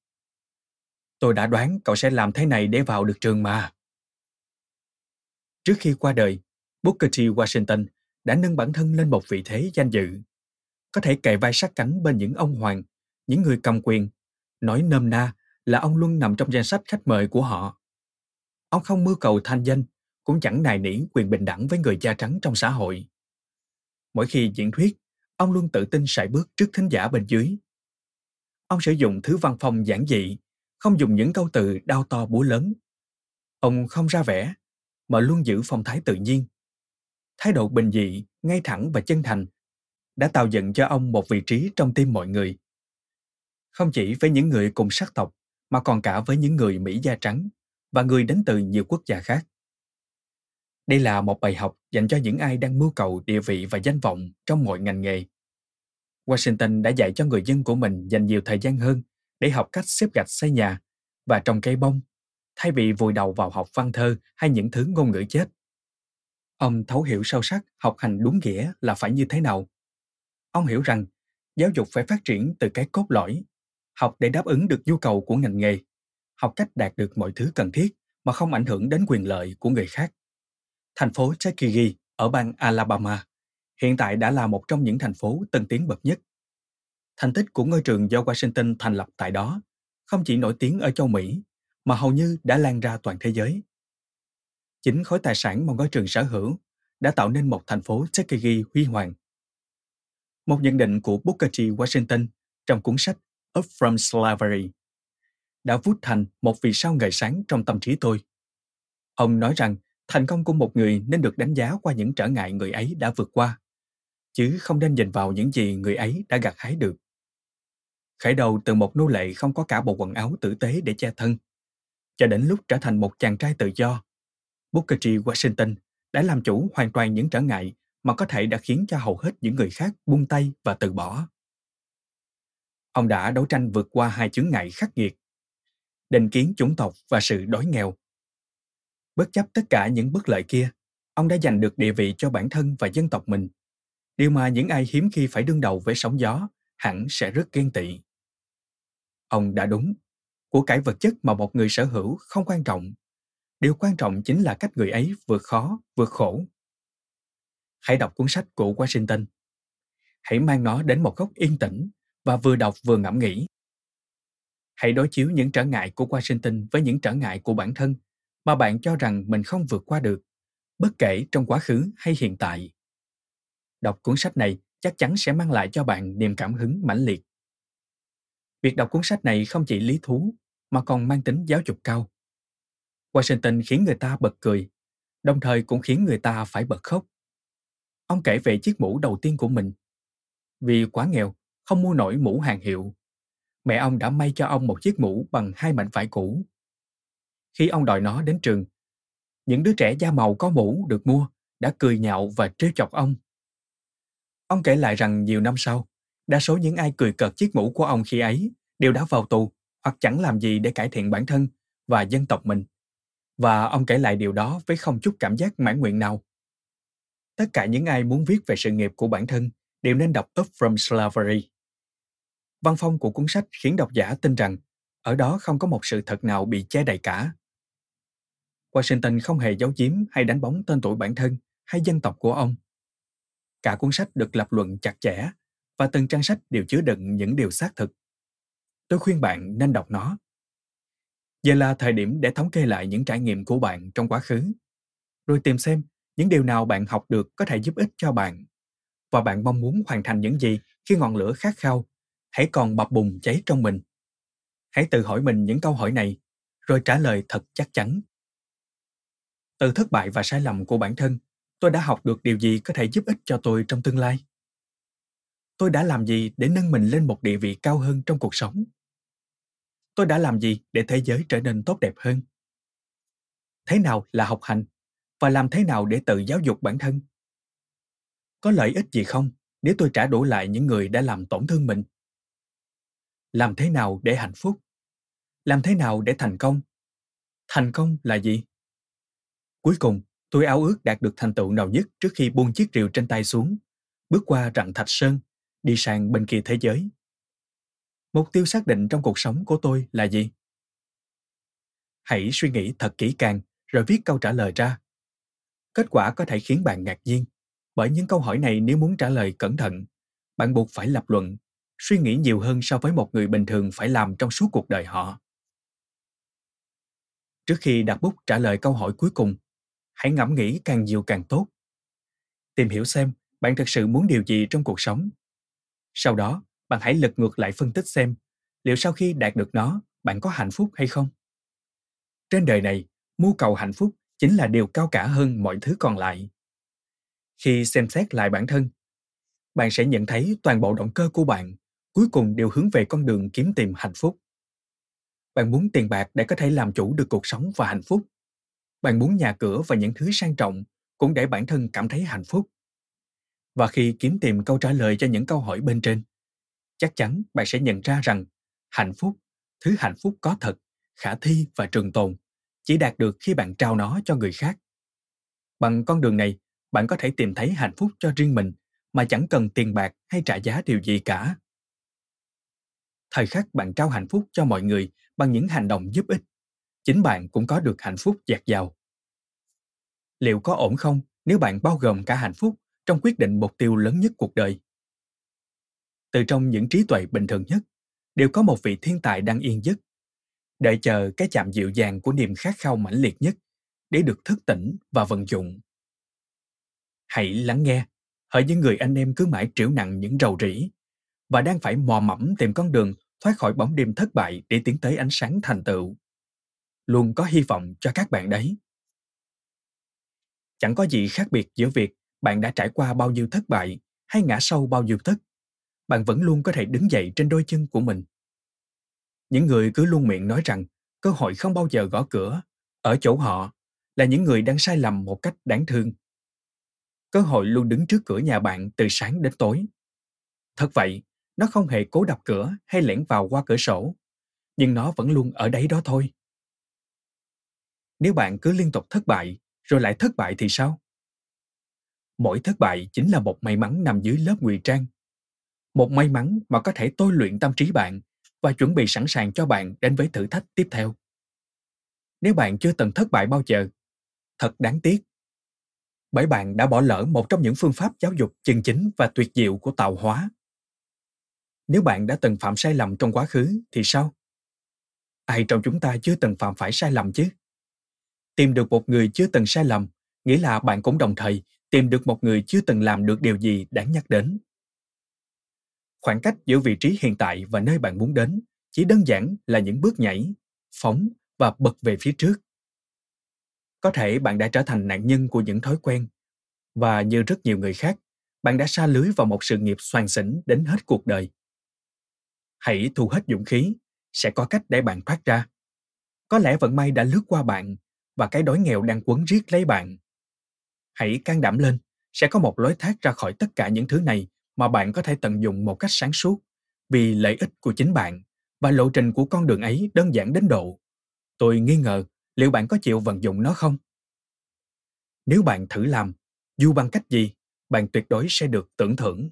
Tôi đã đoán cậu sẽ làm thế này để vào được trường mà. Trước khi qua đời, Booker T. Washington đã nâng bản thân lên một vị thế danh dự có thể kề vai sát cánh bên những ông hoàng, những người cầm quyền. Nói nôm na là ông luôn nằm trong danh sách khách mời của họ. Ông không mưu cầu thanh danh, cũng chẳng nài nỉ quyền bình đẳng với người da trắng trong xã hội. Mỗi khi diễn thuyết, ông luôn tự tin sải bước trước thính giả bên dưới. Ông sử dụng thứ văn phòng giản dị, không dùng những câu từ đau to búa lớn. Ông không ra vẻ, mà luôn giữ phong thái tự nhiên. Thái độ bình dị, ngay thẳng và chân thành đã tạo dựng cho ông một vị trí trong tim mọi người. Không chỉ với những người cùng sắc tộc, mà còn cả với những người Mỹ da trắng và người đến từ nhiều quốc gia khác. Đây là một bài học dành cho những ai đang mưu cầu địa vị và danh vọng trong mọi ngành nghề. Washington đã dạy cho người dân của mình dành nhiều thời gian hơn để học cách xếp gạch xây nhà và trồng cây bông, thay vì vùi đầu vào học văn thơ hay những thứ ngôn ngữ chết. Ông thấu hiểu sâu sắc học hành đúng nghĩa là phải như thế nào. Ông hiểu rằng giáo dục phải phát triển từ cái cốt lõi, học để đáp ứng được nhu cầu của ngành nghề, học cách đạt được mọi thứ cần thiết mà không ảnh hưởng đến quyền lợi của người khác. Thành phố Tuskegee ở bang Alabama hiện tại đã là một trong những thành phố tân tiến bậc nhất. Thành tích của ngôi trường do Washington thành lập tại đó không chỉ nổi tiếng ở châu Mỹ, mà hầu như đã lan ra toàn thế giới. Chính khối tài sản mà ngôi trường sở hữu đã tạo nên một thành phố Tuskegee huy hoàng. Một nhận định của Booker T. Washington trong cuốn sách Up From Slavery, đã vút thành một vì sao ngời sáng trong tâm trí tôi. Ông nói rằng thành công của một người nên được đánh giá qua những trở ngại người ấy đã vượt qua, chứ không nên nhìn vào những gì người ấy đã gặt hái được khởi đầu từ một nô lệ không có cả bộ quần áo tử tế để che thân, cho đến lúc trở thành một chàng trai tự do, booker t washington đã làm chủ hoàn toàn những trở ngại mà có thể đã khiến cho hầu hết những người khác buông tay và từ bỏ. Ông đã đấu tranh vượt qua hai chướng ngại khắc nghiệt, định kiến chủng tộc và sự đói nghèo. Bất chấp tất cả những bất lợi kia, ông đã giành được địa vị cho bản thân và dân tộc mình. Điều mà những ai hiếm khi phải đương đầu với sóng gió hẳn sẽ rất ghen tị. Ông đã đúng, của cải vật chất mà một người sở hữu không quan trọng. Điều quan trọng chính là cách người ấy vượt khó, vượt khổ hãy đọc cuốn sách của washington. Hãy mang nó đến một góc yên tĩnh và vừa đọc vừa ngẫm nghĩ. Hãy đối chiếu những trở ngại của washington với những trở ngại của bản thân mà bạn cho rằng mình không vượt qua được, bất kể trong quá khứ hay hiện tại. Đọc cuốn sách này chắc chắn sẽ mang lại cho bạn niềm cảm hứng mãnh liệt. Việc đọc cuốn sách này không chỉ lý thú mà còn mang tính giáo dục cao. Washington khiến người ta bật cười, đồng thời cũng khiến người ta phải bật khóc ông kể về chiếc mũ đầu tiên của mình. Vì quá nghèo, không mua nổi mũ hàng hiệu. Mẹ ông đã may cho ông một chiếc mũ bằng hai mảnh vải cũ. Khi ông đòi nó đến trường, những đứa trẻ da màu có mũ được mua đã cười nhạo và trêu chọc ông. Ông kể lại rằng nhiều năm sau, đa số những ai cười cợt chiếc mũ của ông khi ấy đều đã vào tù hoặc chẳng làm gì để cải thiện bản thân và dân tộc mình. Và ông kể lại điều đó với không chút cảm giác mãn nguyện nào tất cả những ai muốn viết về sự nghiệp của bản thân đều nên đọc Up From Slavery. Văn phong của cuốn sách khiến độc giả tin rằng ở đó không có một sự thật nào bị che đậy cả. Washington không hề giấu giếm hay đánh bóng tên tuổi bản thân hay dân tộc của ông. Cả cuốn sách được lập luận chặt chẽ và từng trang sách đều chứa đựng những điều xác thực. Tôi khuyên bạn nên đọc nó. Giờ là thời điểm để thống kê lại những trải nghiệm của bạn trong quá khứ, rồi tìm xem những điều nào bạn học được có thể giúp ích cho bạn? Và bạn mong muốn hoàn thành những gì khi ngọn lửa khát khao? Hãy còn bập bùng cháy trong mình. Hãy tự hỏi mình những câu hỏi này, rồi trả lời thật chắc chắn. Từ thất bại và sai lầm của bản thân, tôi đã học được điều gì có thể giúp ích cho tôi trong tương lai? Tôi đã làm gì để nâng mình lên một địa vị cao hơn trong cuộc sống? Tôi đã làm gì để thế giới trở nên tốt đẹp hơn? Thế nào là học hành? Và làm thế nào để tự giáo dục bản thân? Có lợi ích gì không nếu tôi trả đũa lại những người đã làm tổn thương mình? Làm thế nào để hạnh phúc? Làm thế nào để thành công? Thành công là gì? Cuối cùng, tôi ao ước đạt được thành tựu nào nhất trước khi buông chiếc rìu trên tay xuống, bước qua rặng thạch sơn, đi sang bên kia thế giới. Mục tiêu xác định trong cuộc sống của tôi là gì? Hãy suy nghĩ thật kỹ càng, rồi viết câu trả lời ra kết quả có thể khiến bạn ngạc nhiên bởi những câu hỏi này nếu muốn trả lời cẩn thận bạn buộc phải lập luận, suy nghĩ nhiều hơn so với một người bình thường phải làm trong suốt cuộc đời họ. Trước khi đặt bút trả lời câu hỏi cuối cùng, hãy ngẫm nghĩ càng nhiều càng tốt. Tìm hiểu xem bạn thực sự muốn điều gì trong cuộc sống. Sau đó, bạn hãy lật ngược lại phân tích xem liệu sau khi đạt được nó, bạn có hạnh phúc hay không. Trên đời này, mưu cầu hạnh phúc chính là điều cao cả hơn mọi thứ còn lại. Khi xem xét lại bản thân, bạn sẽ nhận thấy toàn bộ động cơ của bạn cuối cùng đều hướng về con đường kiếm tìm hạnh phúc. Bạn muốn tiền bạc để có thể làm chủ được cuộc sống và hạnh phúc. Bạn muốn nhà cửa và những thứ sang trọng cũng để bản thân cảm thấy hạnh phúc. Và khi kiếm tìm câu trả lời cho những câu hỏi bên trên, chắc chắn bạn sẽ nhận ra rằng hạnh phúc, thứ hạnh phúc có thật, khả thi và trường tồn, chỉ đạt được khi bạn trao nó cho người khác. Bằng con đường này, bạn có thể tìm thấy hạnh phúc cho riêng mình mà chẳng cần tiền bạc hay trả giá điều gì cả. Thời khắc bạn trao hạnh phúc cho mọi người bằng những hành động giúp ích, chính bạn cũng có được hạnh phúc dạt dào. Liệu có ổn không nếu bạn bao gồm cả hạnh phúc trong quyết định mục tiêu lớn nhất cuộc đời? Từ trong những trí tuệ bình thường nhất, đều có một vị thiên tài đang yên giấc, đợi chờ cái chạm dịu dàng của niềm khát khao mãnh liệt nhất để được thức tỉnh và vận dụng. Hãy lắng nghe, hỡi những người anh em cứ mãi triểu nặng những rầu rĩ và đang phải mò mẫm tìm con đường thoát khỏi bóng đêm thất bại để tiến tới ánh sáng thành tựu. Luôn có hy vọng cho các bạn đấy. Chẳng có gì khác biệt giữa việc bạn đã trải qua bao nhiêu thất bại hay ngã sâu bao nhiêu thất. Bạn vẫn luôn có thể đứng dậy trên đôi chân của mình. Những người cứ luôn miệng nói rằng cơ hội không bao giờ gõ cửa, ở chỗ họ là những người đang sai lầm một cách đáng thương. Cơ hội luôn đứng trước cửa nhà bạn từ sáng đến tối. Thật vậy, nó không hề cố đập cửa hay lẻn vào qua cửa sổ, nhưng nó vẫn luôn ở đấy đó thôi. Nếu bạn cứ liên tục thất bại, rồi lại thất bại thì sao? Mỗi thất bại chính là một may mắn nằm dưới lớp ngụy trang. Một may mắn mà có thể tôi luyện tâm trí bạn và chuẩn bị sẵn sàng cho bạn đến với thử thách tiếp theo. Nếu bạn chưa từng thất bại bao giờ, thật đáng tiếc. Bởi bạn đã bỏ lỡ một trong những phương pháp giáo dục chân chính và tuyệt diệu của tạo hóa. Nếu bạn đã từng phạm sai lầm trong quá khứ thì sao? Ai trong chúng ta chưa từng phạm phải sai lầm chứ? Tìm được một người chưa từng sai lầm, nghĩa là bạn cũng đồng thời tìm được một người chưa từng làm được điều gì đáng nhắc đến. Khoảng cách giữa vị trí hiện tại và nơi bạn muốn đến chỉ đơn giản là những bước nhảy, phóng và bật về phía trước. Có thể bạn đã trở thành nạn nhân của những thói quen và như rất nhiều người khác, bạn đã xa lưới vào một sự nghiệp soàn xỉnh đến hết cuộc đời. Hãy thu hết dũng khí, sẽ có cách để bạn thoát ra. Có lẽ vận may đã lướt qua bạn và cái đói nghèo đang quấn riết lấy bạn. Hãy can đảm lên, sẽ có một lối thoát ra khỏi tất cả những thứ này mà bạn có thể tận dụng một cách sáng suốt vì lợi ích của chính bạn và lộ trình của con đường ấy đơn giản đến độ. Tôi nghi ngờ liệu bạn có chịu vận dụng nó không? Nếu bạn thử làm, dù bằng cách gì, bạn tuyệt đối sẽ được tưởng thưởng.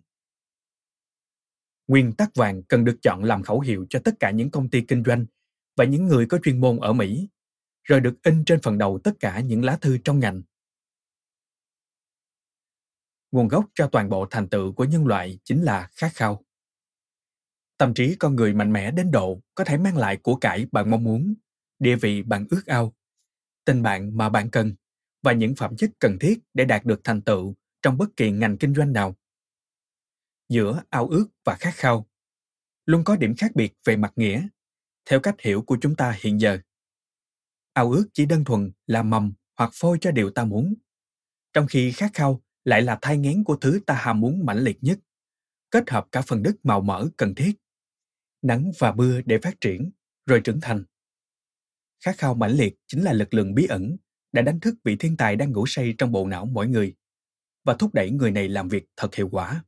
Nguyên tắc vàng cần được chọn làm khẩu hiệu cho tất cả những công ty kinh doanh và những người có chuyên môn ở Mỹ, rồi được in trên phần đầu tất cả những lá thư trong ngành. Nguồn gốc cho toàn bộ thành tựu của nhân loại chính là khát khao. Tâm trí con người mạnh mẽ đến độ có thể mang lại của cải bạn mong muốn, địa vị bạn ước ao, tình bạn mà bạn cần và những phẩm chất cần thiết để đạt được thành tựu trong bất kỳ ngành kinh doanh nào giữa ao ước và khát khao luôn có điểm khác biệt về mặt nghĩa theo cách hiểu của chúng ta hiện giờ ao ước chỉ đơn thuần là mầm hoặc phôi cho điều ta muốn trong khi khát khao lại là thai ngén của thứ ta ham muốn mãnh liệt nhất kết hợp cả phần đất màu mỡ cần thiết nắng và mưa để phát triển rồi trưởng thành. Khát khao mãnh liệt chính là lực lượng bí ẩn đã đánh thức vị thiên tài đang ngủ say trong bộ não mỗi người và thúc đẩy người này làm việc thật hiệu quả.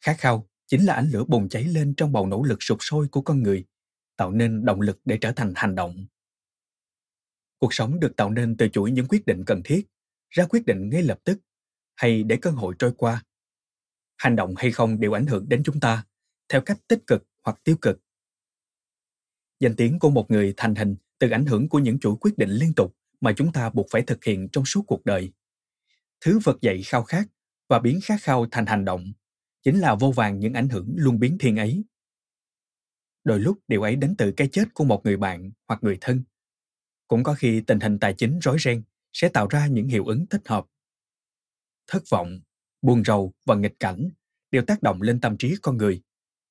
Khát khao chính là ánh lửa bùng cháy lên trong bầu nỗ lực sụp sôi của con người, tạo nên động lực để trở thành hành động. Cuộc sống được tạo nên từ chuỗi những quyết định cần thiết, ra quyết định ngay lập tức, hay để cơ hội trôi qua. Hành động hay không đều ảnh hưởng đến chúng ta, theo cách tích cực hoặc tiêu cực. Danh tiếng của một người thành hình từ ảnh hưởng của những chuỗi quyết định liên tục mà chúng ta buộc phải thực hiện trong suốt cuộc đời. Thứ vật dậy khao khát và biến khát khao thành hành động chính là vô vàng những ảnh hưởng luôn biến thiên ấy. Đôi lúc điều ấy đến từ cái chết của một người bạn hoặc người thân. Cũng có khi tình hình tài chính rối ren sẽ tạo ra những hiệu ứng thích hợp. Thất vọng, buồn rầu và nghịch cảnh đều tác động lên tâm trí con người,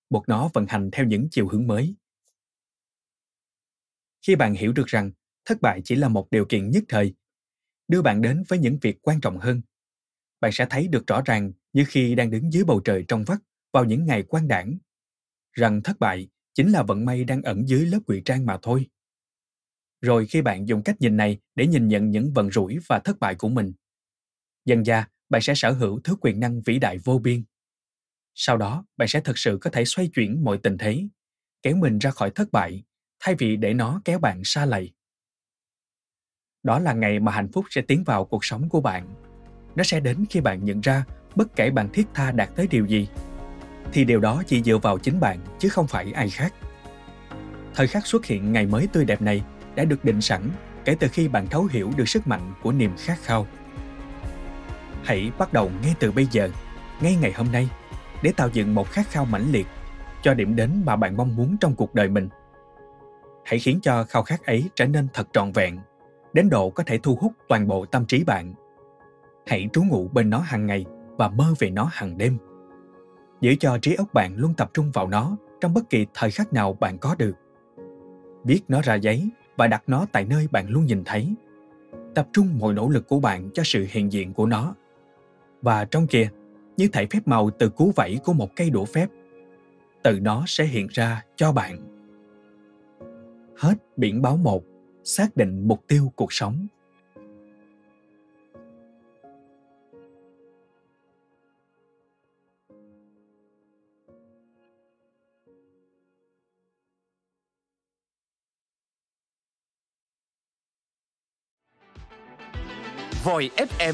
buộc nó vận hành theo những chiều hướng mới. Khi bạn hiểu được rằng thất bại chỉ là một điều kiện nhất thời, đưa bạn đến với những việc quan trọng hơn, bạn sẽ thấy được rõ ràng như khi đang đứng dưới bầu trời trong vắt vào những ngày quan đảng, rằng thất bại chính là vận may đang ẩn dưới lớp ngụy trang mà thôi. Rồi khi bạn dùng cách nhìn này để nhìn nhận những vận rủi và thất bại của mình, dần dà bạn sẽ sở hữu thứ quyền năng vĩ đại vô biên. Sau đó, bạn sẽ thực sự có thể xoay chuyển mọi tình thế, kéo mình ra khỏi thất bại, thay vì để nó kéo bạn xa lầy. Đó là ngày mà hạnh phúc sẽ tiến vào cuộc sống của bạn. Nó sẽ đến khi bạn nhận ra bất kể bạn thiết tha đạt tới điều gì, thì điều đó chỉ dựa vào chính bạn chứ không phải ai khác. Thời khắc xuất hiện ngày mới tươi đẹp này đã được định sẵn kể từ khi bạn thấu hiểu được sức mạnh của niềm khát khao. Hãy bắt đầu ngay từ bây giờ, ngay ngày hôm nay, để tạo dựng một khát khao mãnh liệt cho điểm đến mà bạn mong muốn trong cuộc đời mình. Hãy khiến cho khao khát ấy trở nên thật trọn vẹn, đến độ có thể thu hút toàn bộ tâm trí bạn. Hãy trú ngụ bên nó hàng ngày và mơ về nó hàng đêm. Giữ cho trí óc bạn luôn tập trung vào nó trong bất kỳ thời khắc nào bạn có được. Viết nó ra giấy và đặt nó tại nơi bạn luôn nhìn thấy. Tập trung mọi nỗ lực của bạn cho sự hiện diện của nó. Và trong kia, như thể phép màu từ cú vẫy của một cây đũa phép, từ nó sẽ hiện ra cho bạn. Hết biển báo một, xác định mục tiêu cuộc sống. Voi FM